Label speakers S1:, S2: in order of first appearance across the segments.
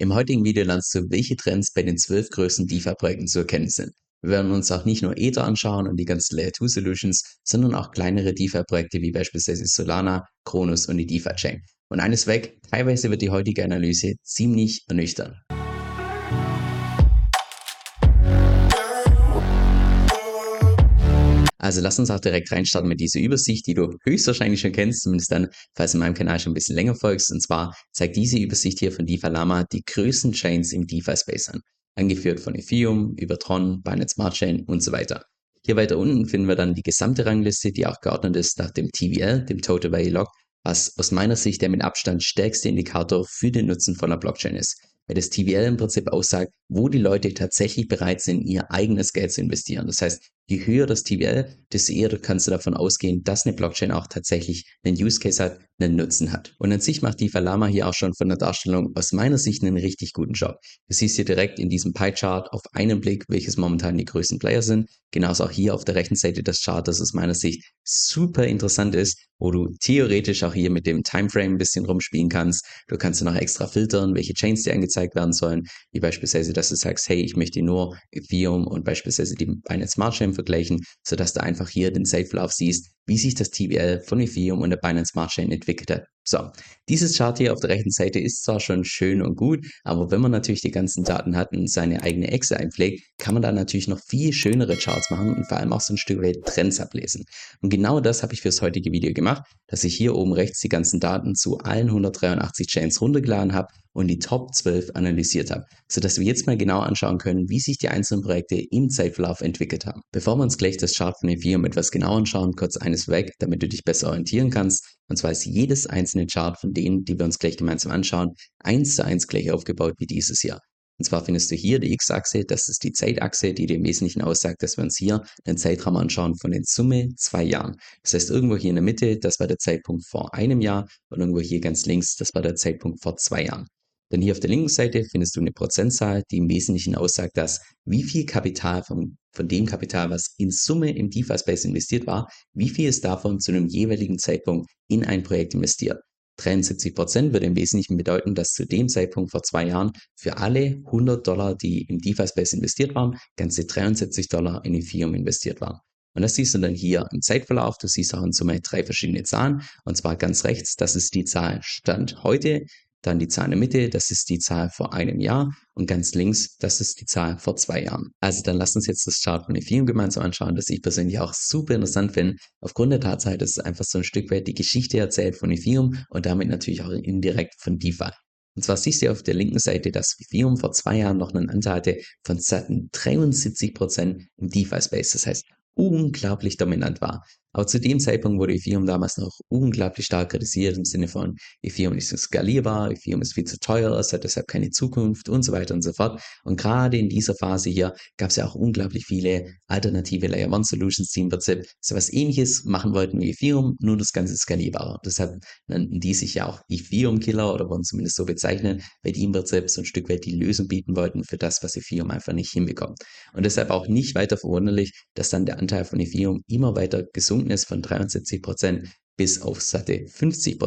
S1: Im heutigen Video lernst du, welche Trends bei den zwölf größten DeFi-Projekten zu erkennen sind. Wir werden uns auch nicht nur Ether anschauen und die ganzen Layer 2 Solutions, sondern auch kleinere DeFi-Projekte wie beispielsweise Solana, Kronos und die DeFi-Chain. Und eines weg, teilweise wird die heutige Analyse ziemlich ernüchtern. Also lass uns auch direkt reinstarten mit dieser Übersicht, die du höchstwahrscheinlich schon kennst, zumindest dann, falls du meinem Kanal schon ein bisschen länger folgst. Und zwar zeigt diese Übersicht hier von DeFi Lama die größten Chains im DeFi-Space an. Angeführt von Ethereum, über Tron, Binance Smart Chain und so weiter. Hier weiter unten finden wir dann die gesamte Rangliste, die auch geordnet ist nach dem TVL, dem Total Value Lock, was aus meiner Sicht der mit Abstand stärkste Indikator für den Nutzen von der Blockchain ist weil das TVL im Prinzip aussagt, wo die Leute tatsächlich bereit sind, ihr eigenes Geld zu investieren. Das heißt, je höher das TVL, desto eher kannst du davon ausgehen, dass eine Blockchain auch tatsächlich einen Use Case hat, einen Nutzen hat. Und an sich macht die Falama hier auch schon von der Darstellung aus meiner Sicht einen richtig guten Job. Du siehst hier direkt in diesem Pie-Chart auf einen Blick, welches momentan die größten Player sind. Genauso auch hier auf der rechten Seite das Chart, das aus meiner Sicht super interessant ist, wo du theoretisch auch hier mit dem Timeframe ein bisschen rumspielen kannst. Du kannst noch extra filtern, welche Chains dir angezeigt werden sollen, wie beispielsweise, dass du sagst, hey, ich möchte nur Ethereum und beispielsweise die Binance Smart Chain vergleichen, sodass du einfach hier den Safe-Lauf siehst, wie sich das TVL von Ethereum und der Binance Smart Chain entwickelt hat. So, dieses Chart hier auf der rechten Seite ist zwar schon schön und gut, aber wenn man natürlich die ganzen Daten hat und seine eigene Excel einpflegt, kann man da natürlich noch viel schönere Charts machen und vor allem auch so ein Stück weit Trends ablesen. Und genau das habe ich fürs heutige Video gemacht, dass ich hier oben rechts die ganzen Daten zu allen 183 Chains runtergeladen habe und die Top 12 analysiert habe, sodass wir jetzt mal genau anschauen können, wie sich die einzelnen Projekte im Zeitverlauf entwickelt haben. Bevor wir uns gleich das Chart von Ethereum etwas genauer anschauen, kurz eines weg, damit du dich besser orientieren kannst. Und zwar ist jedes einzelne Chart von denen, die wir uns gleich gemeinsam anschauen, eins zu eins gleich aufgebaut wie dieses hier. Und zwar findest du hier die X-Achse, das ist die Zeitachse, die dir im Wesentlichen aussagt, dass wir uns hier einen Zeitraum anschauen von in Summe zwei Jahren. Das heißt, irgendwo hier in der Mitte, das war der Zeitpunkt vor einem Jahr und irgendwo hier ganz links, das war der Zeitpunkt vor zwei Jahren. Denn hier auf der linken Seite findest du eine Prozentzahl, die im Wesentlichen aussagt, dass wie viel Kapital von, von dem Kapital, was in Summe im DeFi-Space investiert war, wie viel ist davon zu einem jeweiligen Zeitpunkt in ein Projekt investiert. 73 Prozent würde im Wesentlichen bedeuten, dass zu dem Zeitpunkt vor zwei Jahren für alle 100 Dollar, die im DeFi-Space investiert waren, ganze 73 Dollar in Ethereum investiert waren. Und das siehst du dann hier im Zeitverlauf. Du siehst auch in Summe drei verschiedene Zahlen. Und zwar ganz rechts, das ist die Zahl Stand heute. Dann die Zahl in der Mitte, das ist die Zahl vor einem Jahr. Und ganz links, das ist die Zahl vor zwei Jahren. Also dann lasst uns jetzt das Chart von Ethereum gemeinsam anschauen, das ich persönlich auch super interessant finde. Aufgrund der Tatsache, dass es einfach so ein Stück weit die Geschichte erzählt von Ethereum und damit natürlich auch indirekt von DeFi. Und zwar siehst du auf der linken Seite, dass Ethereum vor zwei Jahren noch einen Anteil hatte von satten 73% im DeFi-Space. Das heißt, unglaublich dominant war. Aber zu dem Zeitpunkt wurde Ethereum damals noch unglaublich stark kritisiert im Sinne von Ethereum ist nicht skalierbar, Ethereum ist viel zu teuer, es hat deshalb keine Zukunft und so weiter und so fort. Und gerade in dieser Phase hier gab es ja auch unglaublich viele alternative Layer 1 Solutions, die im Prinzip so was ähnliches machen wollten wie Ethereum, nur das Ganze skalierbarer. Deshalb nannten die sich ja auch Ethereum Killer oder wurden zumindest so bezeichnen, weil die im Prinzip so ein Stück weit die Lösung bieten wollten für das, was Ethereum einfach nicht hinbekommt. Und deshalb auch nicht weiter verwunderlich, dass dann der Anteil von Ethereum immer weiter gesunken gesunken ist von 73 Prozent bis auf satte 50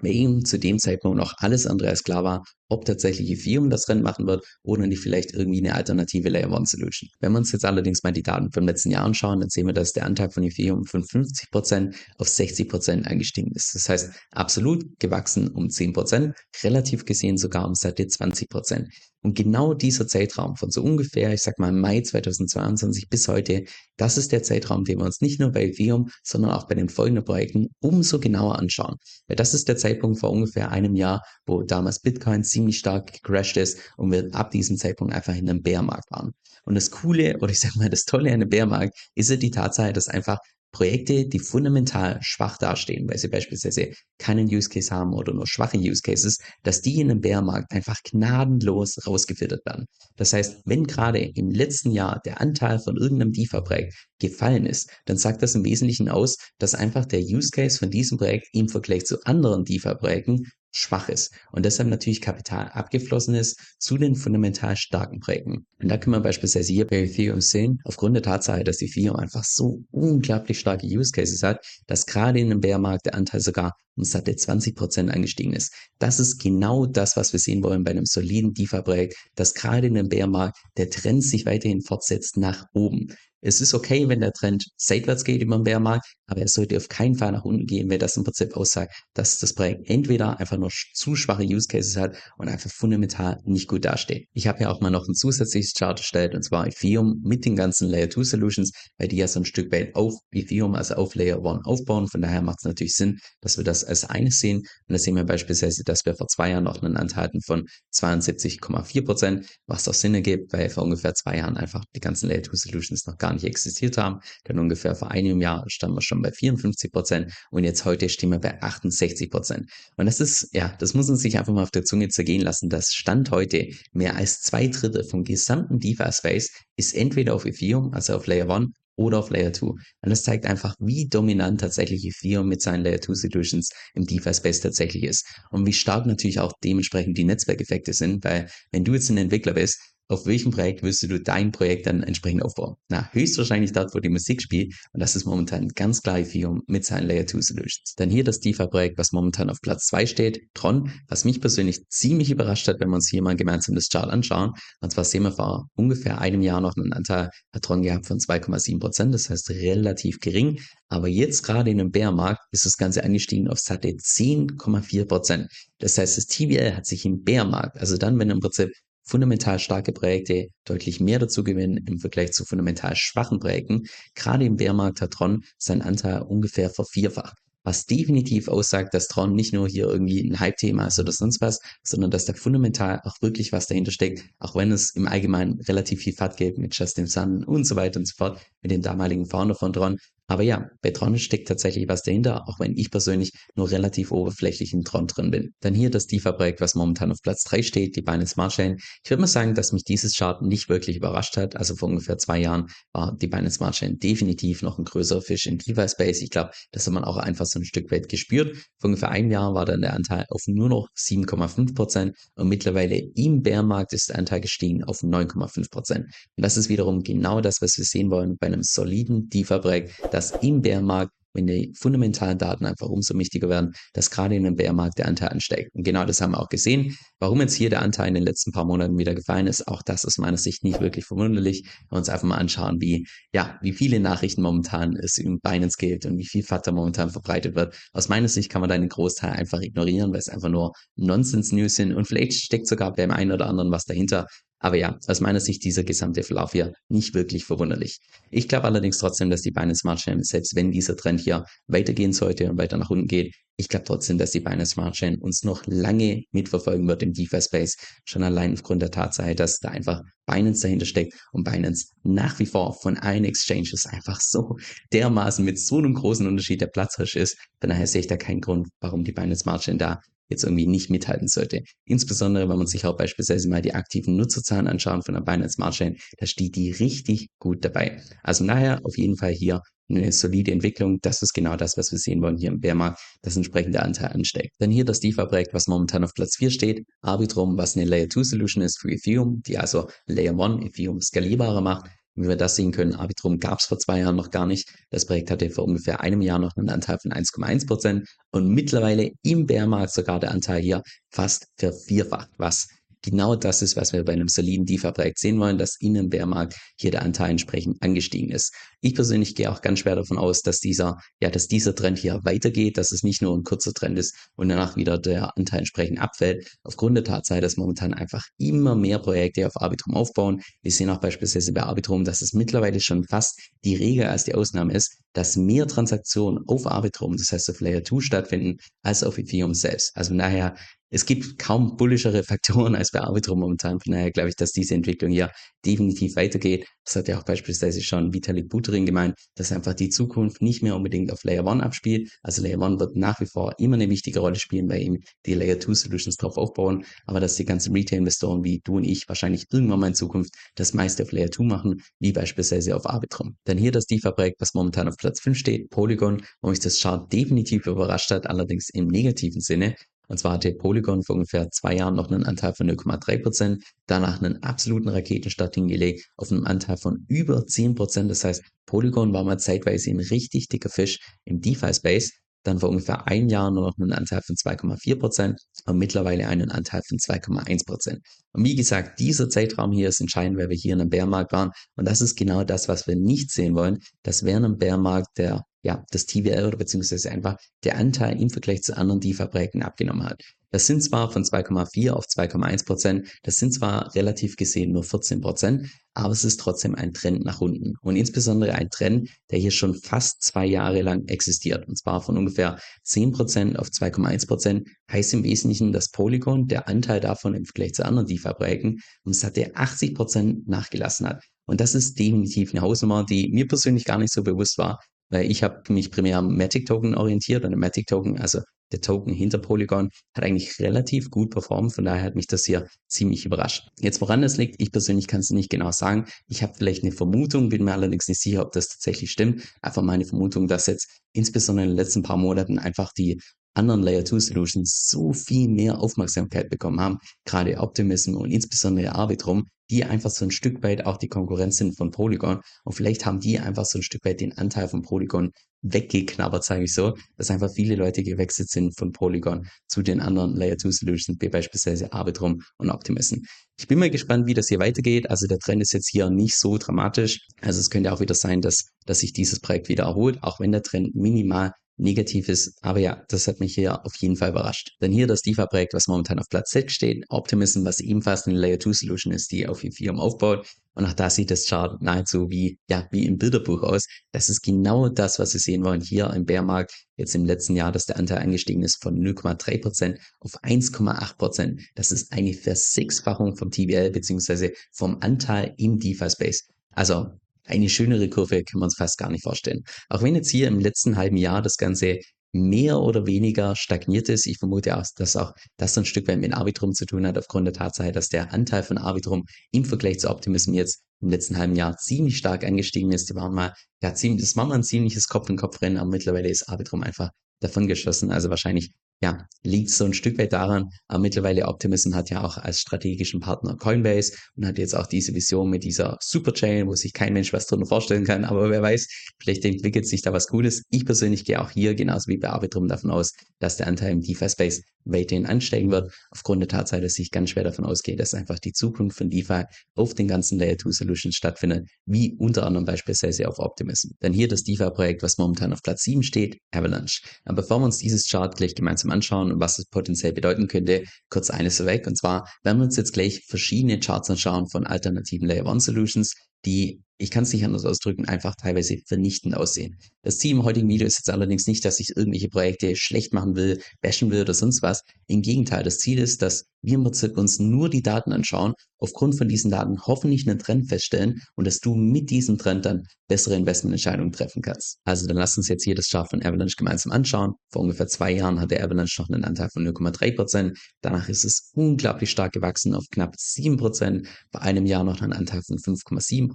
S1: Weil ihm zu dem Zeitpunkt noch alles andere als klar war, ob tatsächlich Ethereum das Rennen machen wird oder nicht vielleicht irgendwie eine alternative Layer One Solution. Wenn wir uns jetzt allerdings mal die Daten vom letzten Jahr anschauen, dann sehen wir, dass der Anteil von Ethereum von 50% auf 60% eingestiegen ist. Das heißt, absolut gewachsen um 10%, relativ gesehen sogar um satte 20%. Und genau dieser Zeitraum von so ungefähr, ich sag mal Mai 2022 bis heute, das ist der Zeitraum, den wir uns nicht nur bei Ethereum, sondern auch bei den folgenden Projekten umso genauer anschauen. Weil das ist der Zeitpunkt vor ungefähr einem Jahr, wo damals Bitcoin ziemlich stark gecrashed ist und wir ab diesem Zeitpunkt einfach in einem Bärmarkt waren. Und das Coole, oder ich sag mal, das Tolle an einem Bärmarkt ist ja die Tatsache, dass einfach Projekte, die fundamental schwach dastehen, weil sie beispielsweise keinen Use Case haben oder nur schwache Use Cases, dass die in einem Bärmarkt einfach gnadenlos rausgefiltert werden. Das heißt, wenn gerade im letzten Jahr der Anteil von irgendeinem DeFi-Projekt gefallen ist, dann sagt das im Wesentlichen aus, dass einfach der Use Case von diesem Projekt im Vergleich zu anderen DeFi-Projekten schwach ist und deshalb natürlich Kapital abgeflossen ist zu den fundamental starken Projekten. Und da können wir beispielsweise hier bei Ethereum sehen, aufgrund der Tatsache, dass Ethereum einfach so unglaublich starke Use Cases hat, dass gerade in einem Bärmarkt der Anteil sogar um satte 20% angestiegen ist. Das ist genau das, was wir sehen wollen bei einem soliden DeFi-Projekt, dass gerade in einem Bärmarkt der Trend sich weiterhin fortsetzt nach oben. Es ist okay, wenn der Trend seitwärts geht über den Bärmarkt, aber er sollte auf keinen Fall nach unten gehen, weil das im Prinzip aussagt, dass das Projekt entweder einfach nur zu schwache Use Cases hat und einfach fundamental nicht gut dasteht. Ich habe ja auch mal noch ein zusätzliches Chart erstellt und zwar Ethereum mit den ganzen Layer 2 Solutions, weil die ja so ein Stück weit auf Ethereum, also auf Layer 1 aufbauen. Von daher macht es natürlich Sinn, dass wir das als eines sehen. Und da sehen wir beispielsweise, dass wir vor zwei Jahren noch einen Anteil hatten von 72,4 Prozent, was auch Sinn ergibt, weil vor ungefähr zwei Jahren einfach die ganzen Layer 2 Solutions noch gar nicht existiert haben. Denn ungefähr vor einem Jahr standen wir schon bei 54 Prozent und jetzt heute stehen wir bei 68 Prozent. Und das ist, ja, das muss uns sich einfach mal auf der Zunge zergehen lassen. Das Stand heute mehr als zwei Drittel vom gesamten DeFi-Space ist entweder auf Ethereum, also auf Layer 1 oder auf Layer 2. Und das zeigt einfach, wie dominant tatsächlich Ethereum mit seinen Layer 2 Solutions im DeFi-Space tatsächlich ist. Und wie stark natürlich auch dementsprechend die Netzwerkeffekte sind, weil wenn du jetzt ein Entwickler bist auf welchem Projekt wirst du dein Projekt dann entsprechend aufbauen? Na, höchstwahrscheinlich dort, wo die Musik spielt. Und das ist momentan ganz klar Ethereum mit seinen Layer 2 Solutions. Dann hier das DeFi-Projekt, was momentan auf Platz 2 steht, Tron, was mich persönlich ziemlich überrascht hat, wenn wir uns hier mal gemeinsam das Chart anschauen. Und zwar sehen wir vor ungefähr einem Jahr noch einen Anteil hat Tron gehabt von 2,7 Prozent. Das heißt relativ gering. Aber jetzt gerade in einem Bärmarkt ist das Ganze angestiegen auf satte 10,4 Prozent. Das heißt, das TBL hat sich im Bärmarkt, also dann, wenn im Prinzip fundamental starke Projekte deutlich mehr dazu gewinnen im Vergleich zu fundamental schwachen Projekten. Gerade im Bärmarkt hat Tron seinen Anteil ungefähr vervierfacht. Was definitiv aussagt, dass Tron nicht nur hier irgendwie ein Hype-Thema ist oder sonst was, sondern dass da fundamental auch wirklich was dahinter steckt, auch wenn es im Allgemeinen relativ viel Fahrt gibt mit Justin Sun und so weiter und so fort, mit dem damaligen Founder von Tron. Aber ja, bei Tron steckt tatsächlich was dahinter, auch wenn ich persönlich nur relativ oberflächlich in Tron drin bin. Dann hier das DeFi-Projekt, was momentan auf Platz 3 steht, die Binance Smart Chain. Ich würde mal sagen, dass mich dieses Chart nicht wirklich überrascht hat. Also vor ungefähr zwei Jahren war die Binance Smart Chain definitiv noch ein größerer Fisch im DeFi-Space. Ich glaube, das hat man auch einfach so ein Stück weit gespürt. Vor ungefähr einem Jahr war dann der Anteil auf nur noch 7,5 Prozent und mittlerweile im Bärmarkt ist der Anteil gestiegen auf 9,5%. Prozent. Und das ist wiederum genau das, was wir sehen wollen bei einem soliden DeFi-Projekt, dass im Bärmarkt, wenn die fundamentalen Daten einfach umso wichtiger werden, dass gerade in einem Bärmarkt der Anteil ansteigt. Und genau das haben wir auch gesehen. Warum jetzt hier der Anteil in den letzten paar Monaten wieder gefallen ist, auch das ist meiner Sicht nicht wirklich verwunderlich. Wenn wir uns einfach mal anschauen, wie, ja, wie viele Nachrichten momentan es in Binance gibt und wie viel Vater momentan verbreitet wird. Aus meiner Sicht kann man da einen Großteil einfach ignorieren, weil es einfach nur Nonsense-News sind und vielleicht steckt sogar beim einen oder anderen was dahinter. Aber ja, aus meiner Sicht dieser gesamte Verlauf hier nicht wirklich verwunderlich. Ich glaube allerdings trotzdem, dass die Binance Smart Chain, selbst wenn dieser Trend hier weitergehen sollte und weiter nach unten geht, ich glaube trotzdem, dass die Binance Smart Chain uns noch lange mitverfolgen wird im DeFi-Space. Schon allein aufgrund der Tatsache, dass da einfach Binance dahinter steckt und Binance nach wie vor von allen Exchanges einfach so dermaßen mit so einem großen Unterschied der Platzhirsch ist. Von daher sehe ich da keinen Grund, warum die Binance Smart Chain da jetzt irgendwie nicht mithalten sollte. Insbesondere, wenn man sich auch beispielsweise mal die aktiven Nutzerzahlen anschaut von der Binance Smart Chain, da steht die richtig gut dabei. Also nachher auf jeden Fall hier eine solide Entwicklung. Das ist genau das, was wir sehen wollen hier im Bärmarkt, das entsprechende Anteil ansteigt. Dann hier das DeFi-Projekt, was momentan auf Platz 4 steht, Arbitrum, was eine Layer 2 Solution ist für Ethereum, die also Layer 1 Ethereum skalierbarer macht. Wie wir das sehen können, Arbitrum gab es vor zwei Jahren noch gar nicht. Das Projekt hatte vor ungefähr einem Jahr noch einen Anteil von 1,1 Prozent und mittlerweile im Bärmarkt sogar der Anteil hier fast vervierfacht, was genau das ist, was wir bei einem soliden DeFi-Projekt sehen wollen, dass in einem Bärmarkt hier der Anteil entsprechend angestiegen ist. Ich persönlich gehe auch ganz schwer davon aus, dass dieser, ja, dass dieser Trend hier weitergeht, dass es nicht nur ein kurzer Trend ist und danach wieder der Anteil entsprechend abfällt, aufgrund der Tatsache, dass momentan einfach immer mehr Projekte auf Arbitrum aufbauen. Wir sehen auch beispielsweise bei Arbitrum, dass es mittlerweile schon fast die Regel als die Ausnahme ist, dass mehr Transaktionen auf Arbitrum, das heißt auf Layer 2 stattfinden, als auf Ethereum selbst. Also daher es gibt kaum bullischere Faktoren als bei Arbitrum momentan. Von daher glaube ich, dass diese Entwicklung hier definitiv weitergeht. Das hat ja auch beispielsweise schon Vitalik Buterin gemeint, dass einfach die Zukunft nicht mehr unbedingt auf Layer 1 abspielt. Also Layer 1 wird nach wie vor immer eine wichtige Rolle spielen, weil eben die Layer 2 Solutions drauf aufbauen. Aber dass die ganzen Retail-Investoren wie du und ich wahrscheinlich irgendwann mal in Zukunft das meiste auf Layer 2 machen, wie beispielsweise auf Arbitrum. Dann hier das DeFi-Projekt, was momentan auf Platz 5 steht, Polygon, wo mich das Chart definitiv überrascht hat, allerdings im negativen Sinne. Und zwar hatte Polygon vor ungefähr zwei Jahren noch einen Anteil von 0,3%, danach einen absoluten Raketenstart hingelegt auf einen Anteil von über 10%. Das heißt, Polygon war mal zeitweise ein richtig dicker Fisch im DeFi-Space dann vor ungefähr ein Jahr nur noch einen Anteil von 2,4 Prozent und mittlerweile einen Anteil von 2,1 Prozent. Und wie gesagt, dieser Zeitraum hier ist entscheidend, weil wir hier in einem Bärmarkt waren. Und das ist genau das, was wir nicht sehen wollen, dass während einem Bärmarkt der ja, das TVL oder beziehungsweise einfach der Anteil im Vergleich zu anderen DeFi-Projekten abgenommen hat. Das sind zwar von 2,4 auf 2,1 Prozent, das sind zwar relativ gesehen nur 14 Prozent, aber es ist trotzdem ein Trend nach unten. Und insbesondere ein Trend, der hier schon fast zwei Jahre lang existiert. Und zwar von ungefähr 10 Prozent auf 2,1 Prozent heißt im Wesentlichen, dass Polygon, der Anteil davon im Vergleich zu anderen DeFi-Projekten, um satte 80 Prozent nachgelassen hat. Und das ist definitiv eine Hausnummer, die mir persönlich gar nicht so bewusst war, weil ich habe mich primär am Matic Token orientiert und der Matic Token, also der Token hinter Polygon, hat eigentlich relativ gut performt. Von daher hat mich das hier ziemlich überrascht. Jetzt, woran das liegt, ich persönlich kann es nicht genau sagen. Ich habe vielleicht eine Vermutung, bin mir allerdings nicht sicher, ob das tatsächlich stimmt. Einfach meine Vermutung, dass jetzt insbesondere in den letzten paar Monaten einfach die anderen Layer 2 Solutions so viel mehr Aufmerksamkeit bekommen haben, gerade Optimism und insbesondere Arbitrum, die einfach so ein Stück weit auch die Konkurrenz sind von Polygon und vielleicht haben die einfach so ein Stück weit den Anteil von Polygon weggeknabbert, sage ich so, dass einfach viele Leute gewechselt sind von Polygon zu den anderen Layer 2 Solutions, wie beispielsweise Arbitrum und Optimism. Ich bin mal gespannt, wie das hier weitergeht. Also der Trend ist jetzt hier nicht so dramatisch. Also es könnte auch wieder sein, dass, dass sich dieses Projekt wieder erholt, auch wenn der Trend minimal negativ ist. Aber ja, das hat mich hier auf jeden Fall überrascht. Dann hier das DeFi-Projekt, was momentan auf Platz 6 steht, Optimism, was ebenfalls eine Layer 2 Solution ist, die auf Ethereum aufbaut. Und auch da sieht das Chart nahezu wie, ja, wie im Bilderbuch aus. Das ist genau das, was wir sehen wollen hier im Bärmarkt. Jetzt im letzten Jahr, dass der Anteil angestiegen ist von 0,3% auf 1,8%. Das ist eine Versechsfachung vom TVL beziehungsweise vom Anteil im DeFi-Space. Also eine schönere Kurve kann man uns fast gar nicht vorstellen. Auch wenn jetzt hier im letzten halben Jahr das Ganze mehr oder weniger stagniert ist. Ich vermute auch, dass auch das ein Stück weit mit Arbitrum zu tun hat, aufgrund der Tatsache, dass der Anteil von Arbitrum im Vergleich zu Optimism jetzt im letzten halben Jahr ziemlich stark angestiegen ist. Die waren mal, ja, ziemlich, das war mal ein ziemliches Kopf-in-Kopf-Rennen, aber mittlerweile ist Arbitrum einfach davon geschossen. Also wahrscheinlich ja, liegt so ein Stück weit daran, aber mittlerweile Optimism hat ja auch als strategischen Partner Coinbase und hat jetzt auch diese Vision mit dieser Superchain, wo sich kein Mensch was drunter vorstellen kann, aber wer weiß, vielleicht entwickelt sich da was Gutes. Ich persönlich gehe auch hier, genauso wie bei Arbitrum, davon aus, dass der Anteil im DeFi-Space weiterhin ansteigen wird, aufgrund der Tatsache, dass ich ganz schwer davon ausgehe, dass einfach die Zukunft von DeFi auf den ganzen Layer 2 Solutions stattfindet, wie unter anderem beispielsweise auf Optimism. Dann hier das DeFi-Projekt, was momentan auf Platz 7 steht, Avalanche. Aber bevor wir uns dieses Chart gleich gemeinsam anschauen und was es potenziell bedeuten könnte, kurz eines weg. Und zwar werden wir uns jetzt gleich verschiedene Charts anschauen von alternativen Layer 1 Solutions, die ich kann es nicht anders ausdrücken, einfach teilweise vernichtend aussehen. Das Ziel im heutigen Video ist jetzt allerdings nicht, dass ich irgendwelche Projekte schlecht machen will, bashen will oder sonst was. Im Gegenteil, das Ziel ist, dass wir im Prinzip uns nur die Daten anschauen, aufgrund von diesen Daten hoffentlich einen Trend feststellen und dass du mit diesem Trend dann bessere Investmententscheidungen treffen kannst. Also dann lass uns jetzt hier das Chart von Avalanche gemeinsam anschauen. Vor ungefähr zwei Jahren hatte Avalanche noch einen Anteil von 0,3%. Danach ist es unglaublich stark gewachsen auf knapp 7%. Vor einem Jahr noch einen Anteil von 5,7%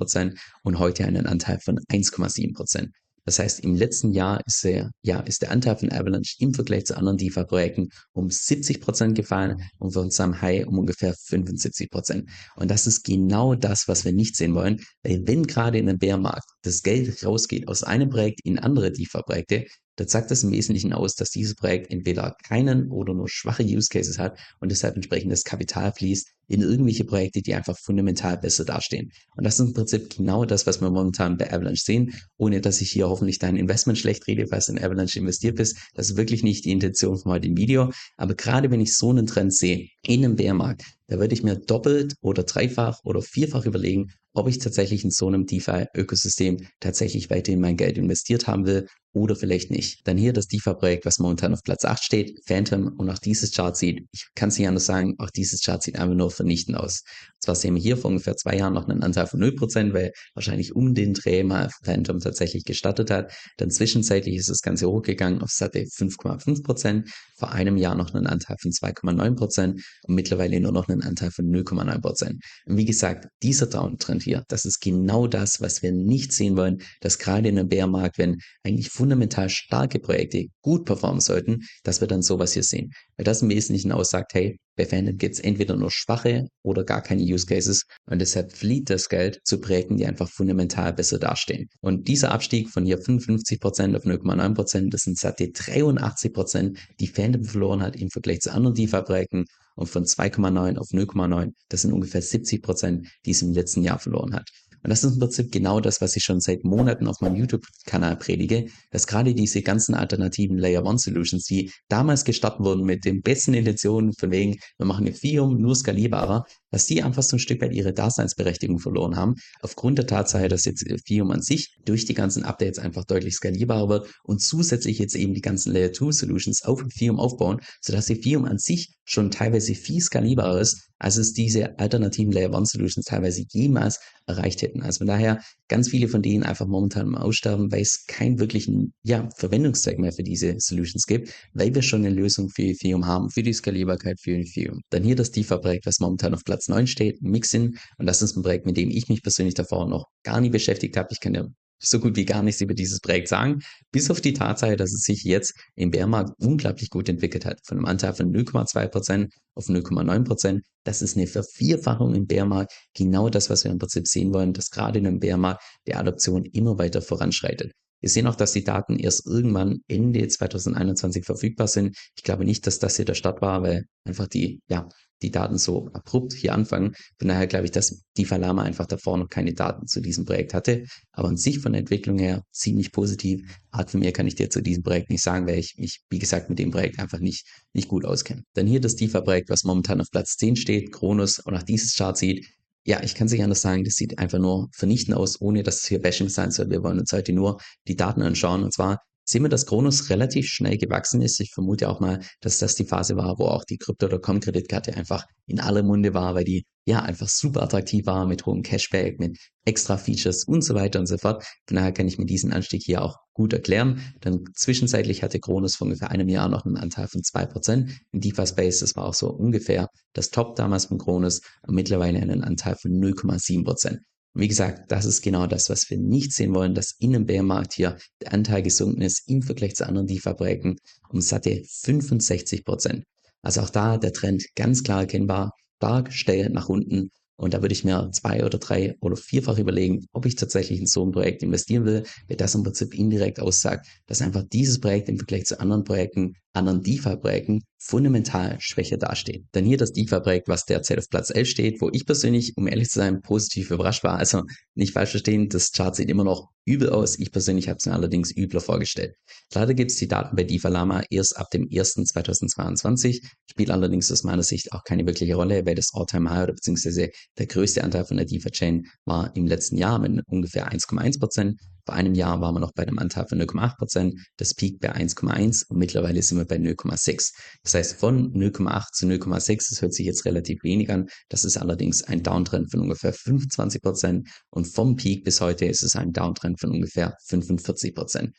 S1: und heute einen Anteil von 1,7 Prozent. Das heißt, im letzten Jahr ist der, ja, ist der Anteil von Avalanche im Vergleich zu anderen DeFi-Projekten um 70 Prozent gefallen und von seinem High um ungefähr 75 Prozent. Und das ist genau das, was wir nicht sehen wollen, weil wenn gerade in einem Bärmarkt das Geld rausgeht aus einem Projekt in andere DeFi-Projekte, dann sagt das im Wesentlichen aus, dass dieses Projekt entweder keinen oder nur schwache Use Cases hat und deshalb entsprechendes Kapital fließt in irgendwelche Projekte, die einfach fundamental besser dastehen. Und das ist im Prinzip genau das, was wir momentan bei Avalanche sehen, ohne dass ich hier hoffentlich dein Investment schlecht rede, falls du in Avalanche investiert bist. Das ist wirklich nicht die Intention von heute im Video. Aber gerade wenn ich so einen Trend sehe in einem Bärmarkt, da würde ich mir doppelt oder dreifach oder vierfach überlegen, ob ich tatsächlich in so einem DeFi-Ökosystem tatsächlich weiterhin mein Geld investiert haben will oder vielleicht nicht. Dann hier das DeFi-Projekt, was momentan auf Platz 8 steht, Phantom und auch dieses Chart sieht, ich kann es nicht anders sagen, auch dieses Chart sieht einfach nur vernichtend aus. Zwar sehen wir hier vor ungefähr zwei Jahren noch einen Anteil von 0%, weil wahrscheinlich um den Dreh mal Phantom tatsächlich gestartet hat. Dann zwischenzeitlich ist das Ganze hochgegangen auf satte 5,5%, vor einem Jahr noch einen Anteil von 2,9% und mittlerweile nur noch einen Anteil von 0,9%. Und wie gesagt, dieser Downtrend hier, das ist genau das, was wir nicht sehen wollen, dass gerade in einem Bärmarkt, wenn eigentlich fundamental starke Projekte gut performen sollten, dass wir dann sowas hier sehen. Weil das im Wesentlichen aussagt, hey, bei Fandom gibt es entweder nur schwache oder gar keine Use Cases und deshalb flieht das Geld zu Projekten, die einfach fundamental besser dastehen. Und dieser Abstieg von hier 55% auf 0,9%, das sind satte 83%, die Fandom verloren hat im Vergleich zu anderen DeFi-Projekten und von 2,9 auf 0,9, das sind ungefähr 70%, die es im letzten Jahr verloren hat. Und das ist im Prinzip genau das, was ich schon seit Monaten auf meinem YouTube-Kanal predige, dass gerade diese ganzen alternativen Layer One Solutions, die damals gestartet wurden mit den besten Intentionen, von wegen, wir machen Ethereum nur skalierbarer, dass die einfach so ein Stück weit ihre Daseinsberechtigung verloren haben, aufgrund der Tatsache, dass jetzt Ethereum an sich durch die ganzen Updates einfach deutlich skalierbarer wird und zusätzlich jetzt eben die ganzen Layer 2 Solutions auf Ethereum aufbauen, sodass Ethereum an sich schon teilweise viel skalierbarer ist, als es diese alternativen Layer 1 Solutions teilweise jemals erreicht hätten. Also von daher ganz viele von denen einfach momentan im Aussterben, weil es keinen wirklichen ja, Verwendungszweck mehr für diese Solutions gibt, weil wir schon eine Lösung für Ethereum haben, für die Skalierbarkeit für Ethereum. Dann hier das DeFi-Projekt, was momentan auf Platz 9 steht, Mixin. Und das ist ein Projekt, mit dem ich mich persönlich davor noch gar nie beschäftigt habe. Ich kann ja so gut wie gar nichts über dieses Projekt sagen, bis auf die Tatsache, dass es sich jetzt im Bärmarkt unglaublich gut entwickelt hat. Von einem Anteil von 0,2% auf 0,9%. Das ist eine Vervierfachung im Bärmarkt. Genau das, was wir im Prinzip sehen wollen, dass gerade in einem Bärmarkt die Adoption immer weiter voranschreitet. Wir sehen auch, dass die Daten erst irgendwann Ende 2021 verfügbar sind. Ich glaube nicht, dass das hier der Start war, weil einfach die, ja, die Daten so abrupt hier anfangen. Von daher glaube ich, dass die Falama einfach davor noch keine Daten zu diesem Projekt hatte. Aber an sich von der Entwicklung her ziemlich positiv. Art von mir kann ich dir zu diesem Projekt nicht sagen, weil ich mich, wie gesagt, mit dem Projekt einfach nicht, nicht gut auskenne. Dann hier das DeFi-Projekt, was momentan auf Platz 10 steht, Kronos und auch dieses Chart sieht, ja, ich kann sich anders sagen, das sieht einfach nur vernichtend aus, ohne dass es hier Bashing sein soll. Wir wollen uns heute nur die Daten anschauen. Und zwar sehen wir, dass Kronos relativ schnell gewachsen ist. Ich vermute auch mal, dass das die Phase war, wo auch die Crypto.com Kreditkarte einfach in aller Munde war, weil die ja einfach super attraktiv war mit hohem Cashback, mit extra Features und so weiter und so fort. Von daher kann ich mir diesen Anstieg hier auch gut erklären. Dann zwischenzeitlich hatte Kronos vor ungefähr einem Jahr noch einen Anteil von 2% im DeFi Space. Das war auch so ungefähr das Top damals von Kronos mittlerweile einen Anteil von 0,7%. Wie gesagt, das ist genau das, was wir nicht sehen wollen, dass in einem Bärmarkt hier der Anteil gesunken ist im Vergleich zu anderen DeFi-Projekten um satte 65 Prozent. Also auch da der Trend ganz klar erkennbar, stark steil nach unten und da würde ich mir zwei oder drei oder vierfach überlegen, ob ich tatsächlich in so ein Projekt investieren will, weil das im Prinzip indirekt aussagt, dass einfach dieses Projekt im Vergleich zu anderen Projekten, anderen DeFi-Projekten fundamental schwächer dasteht. Dann hier das DeFi-Projekt, was derzeit auf Platz 11 steht, wo ich persönlich, um ehrlich zu sein, positiv überrascht war. Also nicht falsch verstehen, das Chart sieht immer noch übel aus. Ich persönlich habe es mir allerdings übler vorgestellt. Leider gibt es die Daten bei DeFi Lama erst ab dem 1.2022, spielt allerdings aus meiner Sicht auch keine wirkliche Rolle, weil das All-Time High oder beziehungsweise der größte Anteil von der DeFi-Chain war im letzten Jahr mit ungefähr 1,1 Prozent. Vor einem Jahr waren wir noch bei einem Anteil von 0,8 Prozent, das Peak bei 1,1 und mittlerweile sind wir bei 0,6. Das heißt, von 0,8 zu 0,6, das hört sich jetzt relativ wenig an. Das ist allerdings ein Downtrend von ungefähr 25 Prozent und vom Peak bis heute ist es ein Downtrend von ungefähr 45 Prozent.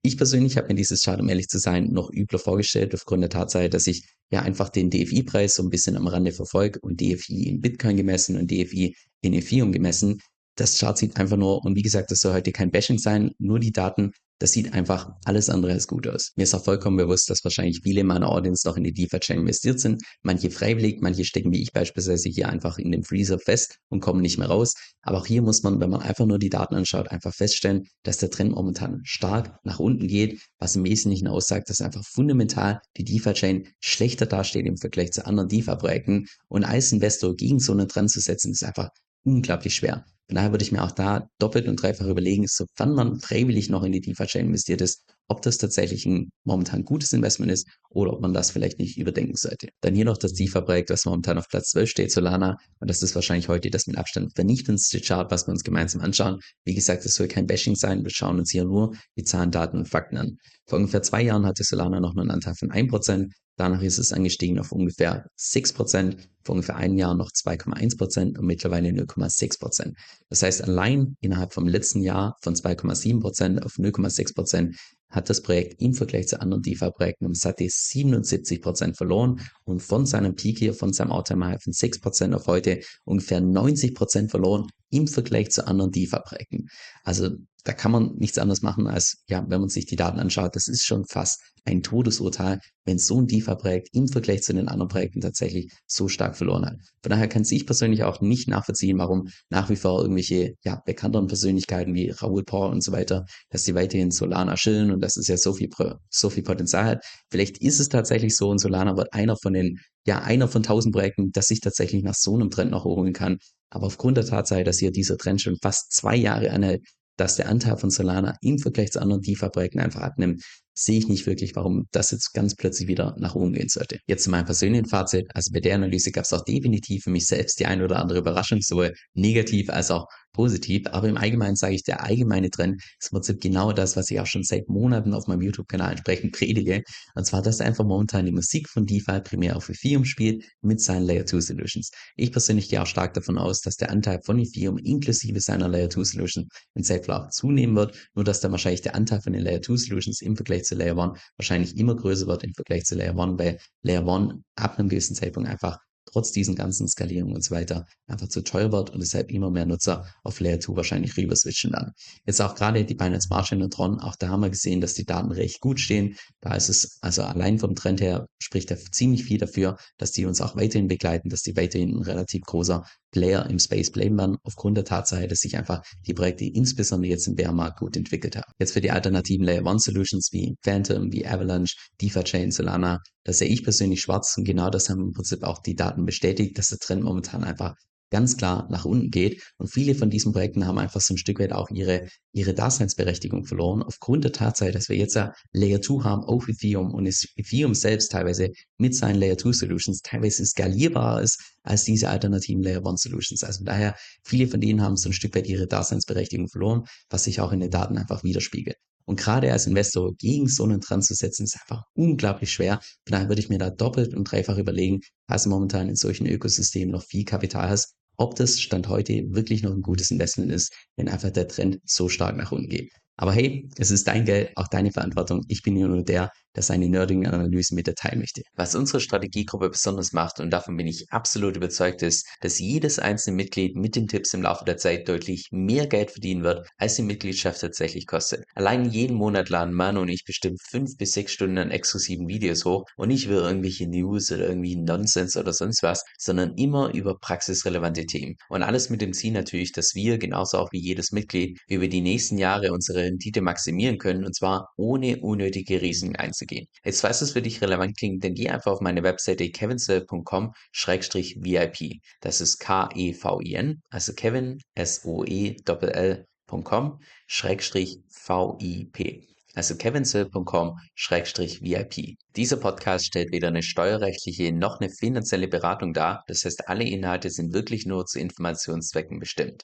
S1: Ich persönlich habe mir dieses Chart, um ehrlich zu sein, noch übler vorgestellt, aufgrund der Tatsache, dass ich ja einfach den DFI-Preis so ein bisschen am Rande verfolge und DFI in Bitcoin gemessen und DFI in Ethereum gemessen. Das Chart sieht einfach nur, und wie gesagt, das soll heute kein Bashing sein, nur die Daten das sieht einfach alles andere als gut aus. Mir ist auch vollkommen bewusst, dass wahrscheinlich viele meiner Audience noch in die DeFi-Chain investiert sind. Manche freiwillig, manche stecken wie ich beispielsweise hier einfach in dem Freezer fest und kommen nicht mehr raus. Aber auch hier muss man, wenn man einfach nur die Daten anschaut, einfach feststellen, dass der Trend momentan stark nach unten geht, was im Wesentlichen aussagt, dass einfach fundamental die DeFi-Chain schlechter dasteht im Vergleich zu anderen DeFi-Projekten. Und als Investor gegen so einen Trend zu setzen, ist einfach unglaublich schwer. Von daher würde ich mir auch da doppelt und dreifach überlegen, sofern man freiwillig noch in die DeFi-Chain investiert ist, ob das tatsächlich ein momentan gutes Investment ist oder ob man das vielleicht nicht überdenken sollte. Dann hier noch das DeFi-Projekt, was momentan auf Platz 12 steht, Solana. Und das ist wahrscheinlich heute das mit Abstand vernichtendste Chart, was wir uns gemeinsam anschauen. Wie gesagt, es soll kein Bashing sein. Wir schauen uns hier nur die Zahlen, Daten und Fakten an. Vor ungefähr zwei Jahren hatte Solana noch einen Anteil von 1%. Danach ist es angestiegen auf ungefähr 6%, vor ungefähr einem Jahr noch 2,1% und mittlerweile 0,6%. Das heißt, allein innerhalb vom letzten Jahr von 2,7% auf 0,6% hat das Projekt im Vergleich zu anderen DeFi-Projekten um satte 77% verloren und von seinem Peak hier, von seinem All-Time-High von 6% auf heute ungefähr 90% verloren im Vergleich zu anderen DeFi-Projekten. Also da kann man nichts anderes machen, als ja, wenn man sich die Daten anschaut, das ist schon fast ein Todesurteil, wenn so ein DeFi-Projekt im Vergleich zu den anderen Projekten tatsächlich so stark verloren hat. Von daher kann ich persönlich auch nicht nachvollziehen, warum nach wie vor irgendwelche ja, bekannteren Persönlichkeiten wie Raoul Paul und so weiter, dass die weiterhin Solana chillen und dass es ja so viel, so viel Potenzial hat. Vielleicht ist es tatsächlich so und Solana wird einer von den, ja, einer von tausend Projekten, das sich tatsächlich nach so einem Trend noch holen kann. Aber aufgrund der Tatsache, dass hier dieser Trend schon fast zwei Jahre anhält, dass der Anteil von Solana im Vergleich zu anderen DeFi-Projekten einfach abnimmt, sehe ich nicht wirklich, warum das jetzt ganz plötzlich wieder nach oben gehen sollte. Jetzt zu meinem persönlichen Fazit. Also bei der Analyse gab es auch definitiv für mich selbst die ein oder andere Überraschung, sowohl negativ als auch positiv. Aber im Allgemeinen sage ich, der allgemeine Trend ist im Prinzip genau das, was ich auch schon seit Monaten auf meinem YouTube-Kanal entsprechend predige. Und zwar, dass einfach momentan die Musik von DeFi primär auf Ethereum spielt mit seinen Layer 2 Solutions. Ich persönlich gehe auch stark davon aus, dass der Anteil von Ethereum inklusive seiner Layer 2 Solution in Safe zunehmen wird. Nur, dass dann wahrscheinlich der Anteil von den Layer 2 Solutions im Vergleich zu Layer 1 wahrscheinlich immer größer wird im Vergleich zu Layer 1, weil Layer 1 ab einem gewissen Zeitpunkt einfach trotz diesen ganzen Skalierungen und so weiter einfach zu teuer wird und deshalb immer mehr Nutzer auf Layer 2 wahrscheinlich rüber switchen dann. Jetzt auch gerade die Binance Smart Chain und Tron, auch da haben wir gesehen, dass die Daten recht gut stehen. Da ist es also allein vom Trend her spricht da ziemlich viel dafür, dass die uns auch weiterhin begleiten, dass die weiterhin ein relativ großer Player im Space bleiben werden, aufgrund der Tatsache, dass sich einfach die Projekte insbesondere jetzt im Bärmarkt gut entwickelt haben. Jetzt für die alternativen Layer One Solutions wie Phantom, wie Avalanche, DeFi Chain, Solana, da sehe ich persönlich schwarz und genau das haben im Prinzip auch die Daten bestätigt, dass der Trend momentan einfach ganz klar nach unten geht. Und viele von diesen Projekten haben einfach so ein Stück weit auch ihre, ihre Daseinsberechtigung verloren, aufgrund der Tatsache, dass wir jetzt ja Layer 2 haben auf Ethereum und Ethereum selbst teilweise mit seinen Layer 2 Solutions teilweise skalierbarer ist als diese alternativen Layer 1 Solutions. Also daher, viele von denen haben so ein Stück weit ihre Daseinsberechtigung verloren, was sich auch in den Daten einfach widerspiegelt. Und gerade als Investor gegen so einen Trend zu setzen, ist einfach unglaublich schwer. Von daher würde ich mir da doppelt und dreifach überlegen, als momentan in solchen Ökosystemen noch viel Kapital hast, ob das Stand heute wirklich noch ein gutes Investment ist, wenn einfach der Trend so stark nach unten geht. Aber hey, es ist dein Geld, auch deine Verantwortung. Ich bin hier nur der, der seine nerdigen Analysen mit dir teilen möchte. Was unsere Strategiegruppe besonders macht, und davon bin ich absolut überzeugt, ist, dass jedes einzelne Mitglied mit den Tipps im Laufe der Zeit deutlich mehr Geld verdienen wird, als die Mitgliedschaft tatsächlich kostet. Allein jeden Monat laden Manu und ich bestimmt fünf bis sechs Stunden an exklusiven Videos hoch und nicht über irgendwelche News oder irgendwie Nonsens oder sonst was, sondern immer über praxisrelevante Themen. Und alles mit dem Ziel natürlich, dass wir, genauso auch wie jedes Mitglied, über die nächsten Jahre unsere Rendite maximieren können und zwar ohne unnötige Risiken einzugehen. Jetzt falls es für dich relevant klingt, dann geh einfach auf meine Webseite kevinswell.com-vip. Das ist K-E-V-I-N, also Kevin, S-O-E-L-L.com, Schrägstrich V-I-P also kevinsill.com-vip. Dieser Podcast stellt weder eine steuerrechtliche noch eine finanzielle Beratung dar, das heißt alle Inhalte sind wirklich nur zu Informationszwecken bestimmt.